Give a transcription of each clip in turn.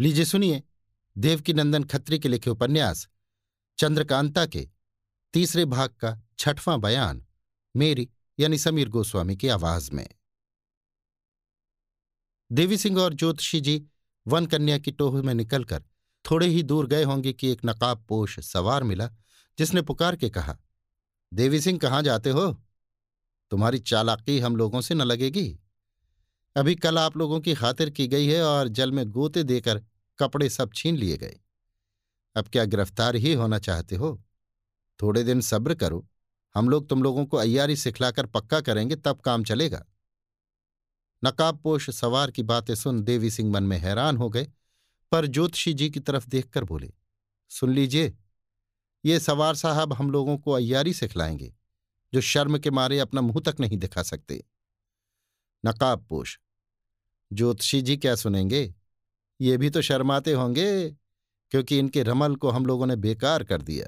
लीजिए सुनिए देवकी नंदन खत्री के लिखे उपन्यास, चंद्रकांता के, तीसरे भाग का छठवां बयान, मेरी यानी समीर गोस्वामी की आवाज़ में। देवी सिंह और ज्योतिषी जी वन कन्या की टोह में निकलकर थोड़े ही दूर गए होंगे कि एक नकाब पोष सवार मिला, जिसने पुकार के कहा, देवी सिंह, कहाँ जाते हो? तुम्हारी चालाकी हम लोगों से न लगेगी। अभी कल आप लोगों की खातिर की गई है और जल में गोते देकर कपड़े सब छीन लिए गए। अब क्या गिरफ़्तार ही होना चाहते हो? थोड़े दिन सब्र करो। हम लोग तुम लोगों को अय्यारी सिखलाकर पक्का करेंगे, तब काम चलेगा। नकाबपोश सवार की बातें सुन देवी सिंह मन में हैरान हो गए, पर ज्योतिषी जी की तरफ़ देखकर बोले, सुन लीजिए, ये सवार साहब हम लोगों को अय्यारी सिखलाएँगे, जो शर्म के मारे अपना मुँह तक नहीं दिखा सकते। नकाबपोश ज्योतिषी जी क्या सुनेंगे? ये भी तो शर्माते होंगे, क्योंकि इनके रमल को हम लोगों ने बेकार कर दिया।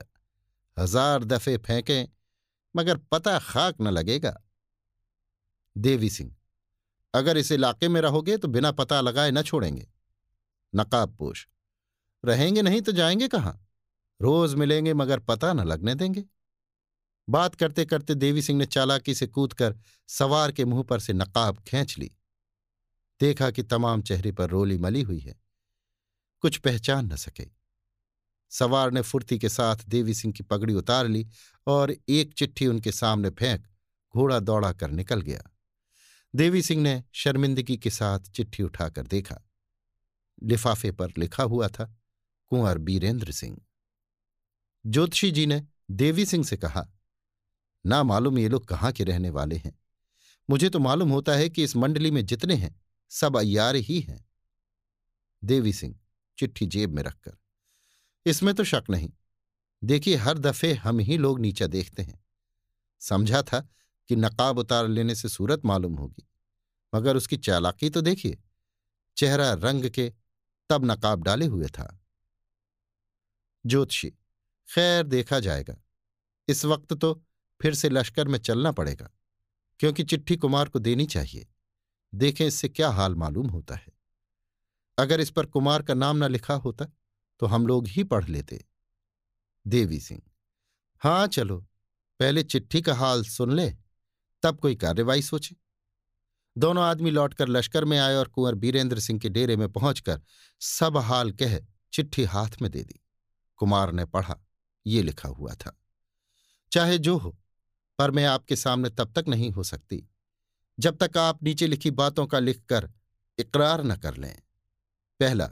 हज़ार दफे फेंकें, मगर पता खाक न लगेगा। देवी सिंह, अगर इस इलाके में रहोगे तो बिना पता लगाए न छोड़ेंगे। नकाबपोश रहेंगे नहीं तो जाएँगे कहाँ? रोज मिलेंगे मगर पता न लगने देंगे। बात करते करते देवी सिंह ने चालाकी से कूदकर सवार के मुँह पर से नकाब खींच ली। देखा कि तमाम चेहरे पर रोली मली हुई है। कुछ पहचान न सके। सवार ने फुर्ती के साथ देवी सिंह की पगड़ी उतार ली और एक चिट्ठी उनके सामने फेंक घोड़ा दौड़ा कर निकल गया। देवी सिंह ने शर्मिंदगी के साथ चिट्ठी उठाकर देखा। लिफाफे पर लिखा हुआ था, कुंवर बीरेंद्र सिंह। ज्योतिषी जी ने देवी सिंह से कहा, ना मालूम ये लोग कहाँ के रहने वाले हैं। मुझे तो मालूम होता है कि इस मंडली में जितने हैं सब अयार ही हैं। देवी सिंह, चिट्ठी जेब में रखकर। इसमें तो शक नहीं। देखिए, हर दफे हम ही लोग नीचा देखते हैं। समझा था कि नकाब उतार लेने से सूरत मालूम होगी, मगर उसकी चालाकी तो देखिए, चेहरा रंग के तब नकाब डाले हुए था। ज्योतिषी, खैर देखा जाएगा। इस वक्त तो फिर से लश्कर में चलना पड़ेगा, क्योंकि चिट्ठी कुमार को देनी चाहिए। देखें इससे क्या हाल मालूम होता है। अगर इस पर कुमार का नाम न लिखा होता तो हम लोग ही पढ़ लेते। देवी सिंह हाँ चलो, पहले चिट्ठी का हाल सुन ले, तब कोई कार्यवाही सोचे। दोनों आदमी लौटकर लश्कर में आए और कुंवर बीरेंद्र सिंह के डेरे में पहुंचकर सब हाल कह चिट्ठी हाथ में दे दी। कुमार ने पढ़ा, ये लिखा हुआ था। चाहे जो हो, पर मैं आपके सामने तब तक नहीं हो सकती। जब तक आप नीचे लिखी बातों का लिखकर इकरार न कर लें। पहला,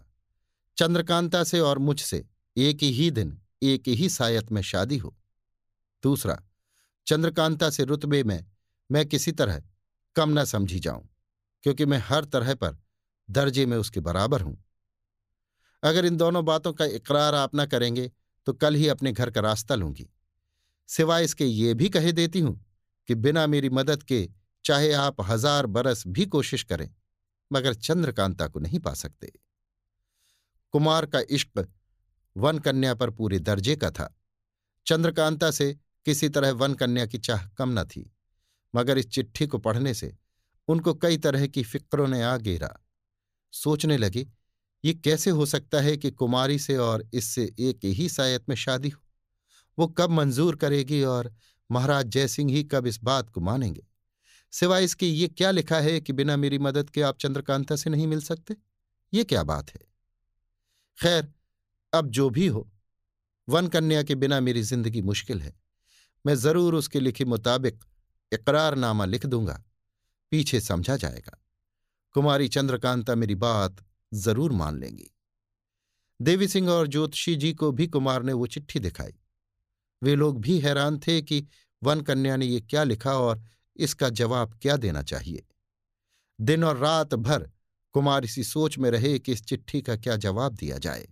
चंद्रकांता से और मुझसे एक ही दिन, एक ही सायत में शादी हो। दूसरा, चंद्रकांता से रुतबे में मैं किसी तरह कम न समझी जाऊँ, क्योंकि मैं हर तरह पर दर्जे में उसके बराबर हूँ। अगर इन दोनों बातों का इकरार आप न करेंगे तो कल ही अपने घर का रास्ता लूँगी। सिवाय इसके ये भी कहे देती हूँ कि बिना मेरी मदद के चाहे आप हज़ार बरस भी कोशिश करें, मगर चंद्रकांता को नहीं पा सकते। कुमार का इश्क वन कन्या पर पूरे दर्जे का था। चंद्रकांता से किसी तरह वन कन्या की चाह कम न थी, मगर इस चिट्ठी को पढ़ने से उनको कई तरह की फिक्रों ने आ घेरा। सोचने लगे, ये कैसे हो सकता है कि कुमारी से और इससे एक ही सायत में शादी हो? वो कब मंजूर करेगी और महाराज जयसिंह ही कब इस बात को मानेंगे? सिवाय इसके ये क्या लिखा है कि बिना मेरी मदद के आप चंद्रकांता से नहीं मिल सकते? ये क्या बात है? खैर, अब जो भी हो, वन कन्या के बिना मेरी ज़िंदगी मुश्किल है। मैं ज़रूर उसके लिखे मुताबिक इकरारनामा लिख दूँगा। पीछे समझा जाएगा। कुमारी चंद्रकांता मेरी बात ज़रूर मान लेंगी। देवी सिंह और ज्योतिषी जी को भी कुमार ने वो चिट्ठी दिखाई। वे लोग भी हैरान थे कि वन कन्या ने ये क्या लिखा और इसका जवाब क्या देना चाहिए? दिन और रात भर कुमार इसी सोच में रहे कि इस चिट्ठी का क्या जवाब दिया जाए।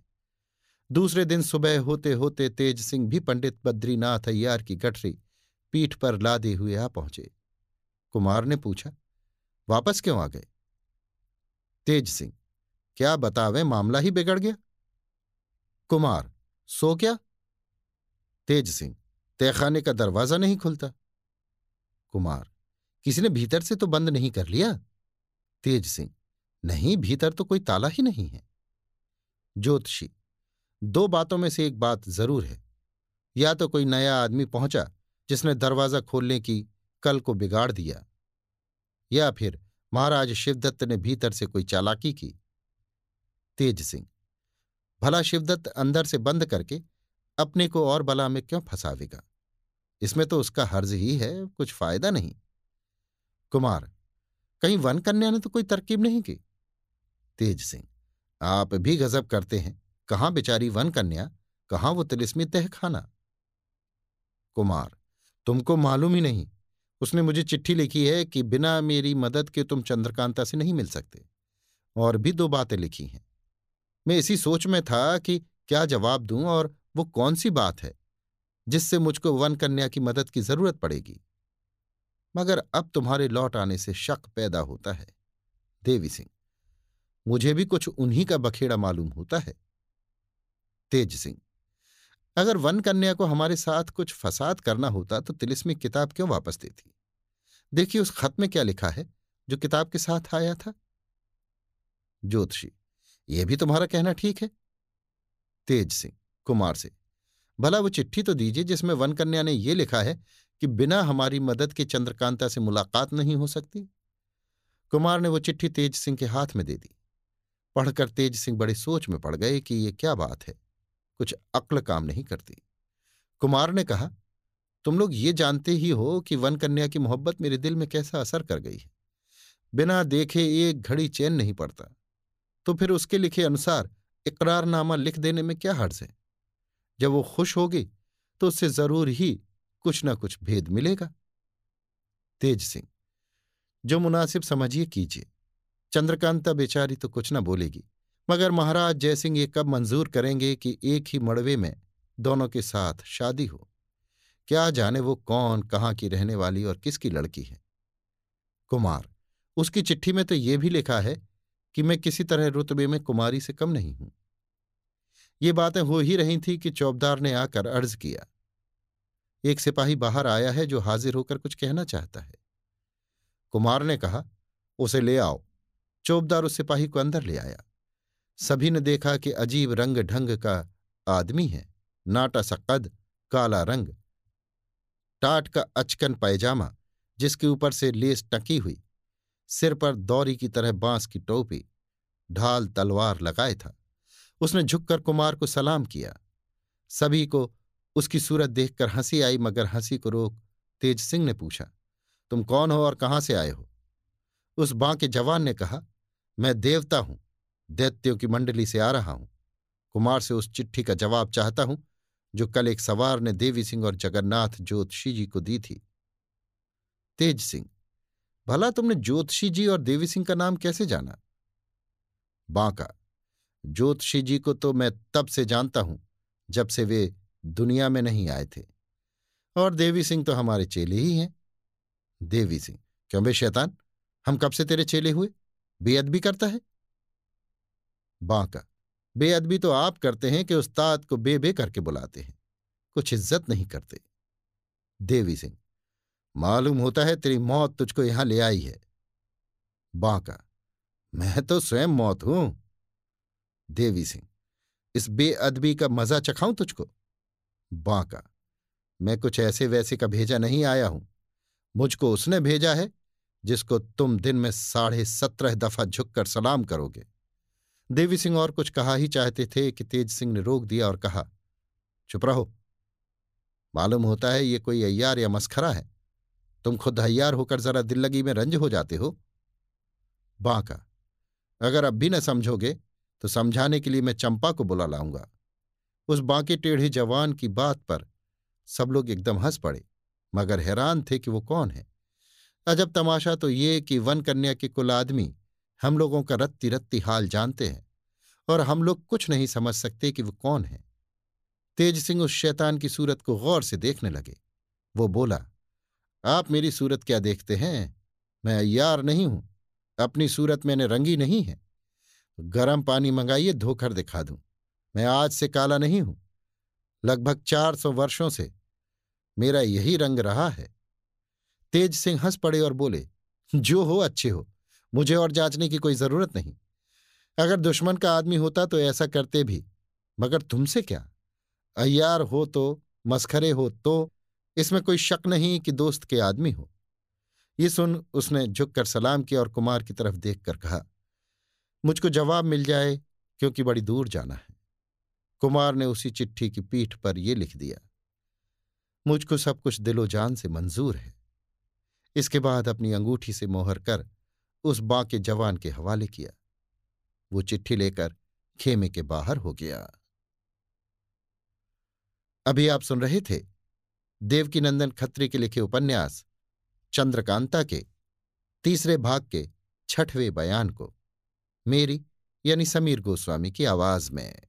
दूसरे दिन सुबह होते होते तेज सिंह भी पंडित बद्रीनाथ अय्यार की गठरी पीठ पर लादे हुए आ पहुँचे। कुमार ने पूछा, वापस क्यों आ गए? तेज सिंह, क्या बतावे, मामला ही बिगड़ गया? कुमार, सो क्या? तेज सिंह, तहखाने का दरवाज़ा नहीं खुलता। कुमार किसी ने भीतर से तो बंद नहीं कर लिया? तेज सिंह, नहीं, भीतर तो कोई ताला ही नहीं है। ज्योतिषी, दो बातों में से एक बात ज़रूर है। या तो कोई नया आदमी पहुँचा जिसने दरवाज़ा खोलने की कल को बिगाड़ दिया, या फिर महाराज शिवदत्त ने भीतर से कोई चालाकी की। तेज सिंह, भला शिवदत्त अंदर से बंद करके अपने को और बला में क्यों फंसावेगा? इसमें तो उसका हर्ज ही है, कुछ फ़ायदा नहीं। कुमार, कहीं वन कन्या ने तो कोई तरकीब नहीं की? तेज सिंह, आप भी गजब करते हैं। कहाँ बेचारी वन कन्या, कहाँ वो तिलिस्मी तहखाना? कुमार, तुमको मालूम ही नहीं। उसने मुझे चिट्ठी लिखी है कि बिना मेरी मदद के तुम चंद्रकांता से नहीं मिल सकते। और भी दो बातें लिखी हैं। मैं इसी सोच में था कि क्या जवाब दूँ और वो कौन सी बात है, जिससे मुझको वन कन्या की मदद की ज़रूरत पड़ेगी? मगर अब तुम्हारे लौट आने से शक पैदा होता है। देवी सिंह, मुझे भी कुछ उन्हीं का बखेड़ा मालूम होता है। तेज सिंह, अगर वन कन्या को हमारे साथ कुछ फसाद करना होता तो तिलिस्मी किताब क्यों वापस देती? देखिए उस खत में क्या लिखा है जो किताब के साथ आया था। ज्योतिषी यह भी तुम्हारा कहना ठीक है। तेज सिंह, कुमार से, भला वो चिट्ठी तो दीजिए जिसमें वन कन्या ने यह लिखा है कि बिना हमारी मदद के चंद्रकांता से मुलाकात नहीं हो सकती? कुमार ने वो चिट्ठी तेज सिंह के हाथ में दे दी। पढ़कर तेज सिंह बड़े सोच में पड़ गए कि ये क्या बात है। कुछ अक्ल काम नहीं करती। कुमार ने कहा, तुम लोग ये जानते ही हो कि वन कन्या की मोहब्बत मेरे दिल में कैसा असर कर गई है। बिना देखे एक घड़ी चैन नहीं पड़ता। तो फिर उसके लिखे अनुसार इकरारनामा लिख देने में क्या हर्ज है? जब वो खुश होगी तो उससे ज़रूर ही कुछ ना कुछ भेद मिलेगा। तेज सिंह, जो मुनासिब समझिए कीजिए। चंद्रकांता बेचारी तो कुछ ना बोलेगी, मगर महाराज जयसिंह ये कब मंजूर करेंगे कि एक ही मड़वे में दोनों के साथ शादी हो? क्या जाने वो कौन, कहाँ की रहने वाली और किसकी लड़की है? कुमार, उसकी चिट्ठी में तो ये भी लिखा है कि मैं किसी तरह रुतबे में कुमारी से कम नहीं हूँ। ये बातें हो ही रही थी कि चौबदार ने आकर अर्ज़ किया एक सिपाही बाहर आया है जो हाजिर होकर कुछ कहना चाहता है। कुमार ने कहा, उसे ले आओ। चौबदार उस सिपाही को अंदर ले आया। सभी ने देखा कि अजीब रंग ढंग का आदमी है। नाटा सा कद, काला रंग। टाट का अचकन पैजामा, जिसके ऊपर से लेस टकी हुई। सिर पर दौरी की तरह बाँस की टोपी। ढाल तलवार लगाए था। उसने झुककर कुमार को सलाम किया। सभी को उसकी सूरत देखकर हँसी आई, मगर हँसी को रोक तेज सिंह ने पूछा, तुम कौन हो और कहाँ से आए हो? उस बां के जवान ने कहा, मैं देवता हूँ, दैत्यों की मंडली से आ रहा हूँ। कुमार से उस चिट्ठी का जवाब चाहता हूँ, जो कल एक सवार ने देवी सिंह और जगन्नाथ ज्योतिषी जी को दी थी। तेज सिंह, भला तुमने ज्योतिषी जी और देवी सिंह का नाम कैसे जाना? बांका, ज्योतिषी जी को तो मैं तब से जानता हूँ, जब से वे दुनिया में नहीं आए थे। और देवी सिंह तो हमारे चेले ही हैं। देवी सिंह, क्यों बे शैतान? हम कब से तेरे चेले हुए? बेअदबी करता है। बांका, बेअदबी तो आप करते हैं कि उस्ताद को बे बे करके बुलाते हैं। कुछ इज़्ज़त नहीं करते। देवी सिंह, मालूम होता है तेरी मौत तुझको यहाँ ले आई है। बांका, मैं तो स्वयं मौत हूँ। देवी सिंह, इस बेअदबी का मज़ा चखाऊं तुझको? बांका। मैं कुछ ऐसे वैसे का भेजा नहीं आया हूँ। मुझको उसने भेजा है, जिसको तुम दिन में साढ़े सत्रह दफ़ा झुककर सलाम करोगे। देवी सिंह और कुछ कहा ही चाहते थे कि तेज सिंह ने रोक दिया और कहा, चुप रहो। मालूम होता है ये कोई अय्यार या मस्खरा है। तुम खुद हय्यार होकर जरा दिल लगी में रंज हो जाते हो। बांका, अगर अब भी न समझोगे तो समझाने के लिए मैं चंपा को बुला लाऊँगा। उस बांके टेढ़े जवान की बात पर सब लोग एकदम हंस पड़े, मगर हैरान थे कि वो कौन है। अजब तमाशा तो ये कि वन कन्या के कुल आदमी हम लोगों का रत्ती रत्ती हाल जानते हैं और हम लोग कुछ नहीं समझ सकते कि वो कौन है। तेज सिंह उस शैतान की सूरत को गौर से देखने लगे। वो बोला, आप मेरी सूरत क्या देखते हैं? मैं अयार नहीं हूँ, अपनी सूरत मैंने रंगी नहीं है। गरम पानी मंगाइए धोकर दिखा दूँ। मैं आज से काला नहीं हूँ। लगभग चार सौ वर्षों से मेरा यही रंग रहा है। तेज सिंह हंस पड़े और बोले, जो हो, अच्छे हो। मुझे और जांचने की कोई ज़रूरत नहीं। अगर दुश्मन का आदमी होता तो ऐसा करते भी। मगर तुमसे क्या? अय्यार हो तो मस्खरे हो तो इसमें कोई शक नहीं कि दोस्त के आदमी हो। ये सुन उसने झुककर सलाम किया और कुमार की तरफ़ देखकर कहा, मुझको जवाब मिल जाए, क्योंकि बड़ी दूर जाना है। कुमार ने उसी चिट्ठी की पीठ पर यह लिख दिया, मुझको सब कुछ दिलो जान से मंजूर है। इसके बाद अपनी अंगूठी से मोहर कर उस बांके जवान के हवाले किया। वो चिट्ठी लेकर खेमे के बाहर हो गया। अभी आप सुन रहे थे देवकीनंदन खत्री के लिखे उपन्यास चंद्रकांता के तीसरे भाग के छठवें बयान को। मेरी यानी समीर गोस्वामी की आवाज़ में।